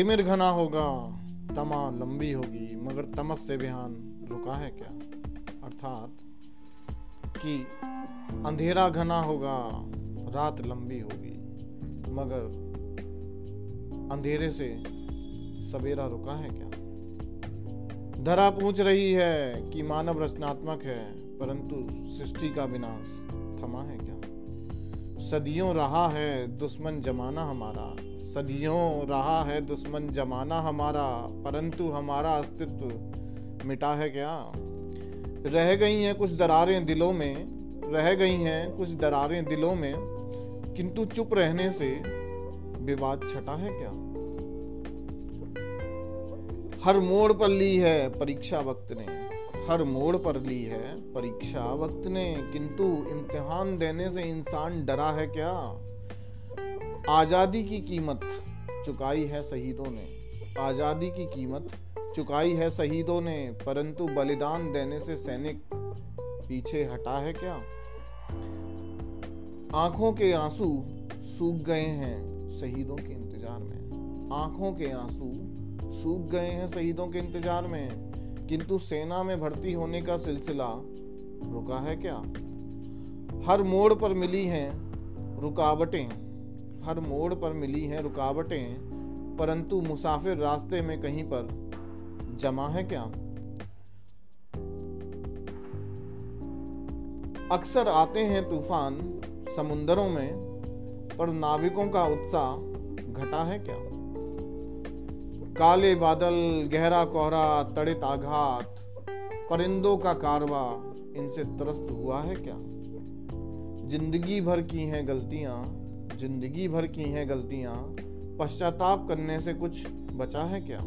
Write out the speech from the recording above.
तिमिर घना होगा, तमा लंबी होगी, मगर तमस से बिहान रुका है क्या? अर्थात कि अंधेरा घना होगा, रात लंबी होगी, मगर अंधेरे से सवेरा रुका है क्या? धरा पूछ रही है कि मानव रचनात्मक है, परंतु सृष्टि का विनाश थमा है क्या? सदियों रहा है दुश्मन जमाना हमारा। सदियों रहा है दुश्मन जमाना हमारा, परंतु हमारा अस्तित्व मिटा है क्या? रह गई हैं कुछ दरारें दिलों में, रह गई हैं कुछ दरारें दिलों में, किंतु चुप रहने से विवाद छटा है क्या? हर मोड़ पर ली है परीक्षा वक्त ने। हर मोड़ पर ली है परीक्षा। वक्त ने, किंतु इम्तिहान देने से इंसान डरा है क्या? आज़ादी की कीमत चुकाई है शहीदों ने। आज़ादी की कीमत चुकाई है शहीदों ने, परंतु बलिदान देने से सैनिक पीछे हटा है क्या? आँखों के आँसू सूख गए हैं शहीदों के इंतज़ार में। आँखों के आँसू सूख गए हैं शहीदों के इंतज़ार में। किंतु सेना में भर्ती होने का सिलसिला रुका है क्या? हर मोड़ पर मिली हैं रुकावटें, हर मोड़ पर मिली हैं रुकावटें, परंतु मुसाफिर रास्ते में कहीं पर जमा है क्या? अक्सर आते हैं तूफ़ान समुंदरों में, पर नाविकों का उत्साह घटा है क्या? काले बादल, गहरा कोहरा, तड़ित आघात, परिंदों का कारवा, इनसे त्रस्त हुआ है क्या? ज़िंदगी भर की हैं गलतियाँ, ज़िंदगी भर की हैं गलतियाँ, पश्चाताप करने से कुछ बचा है क्या?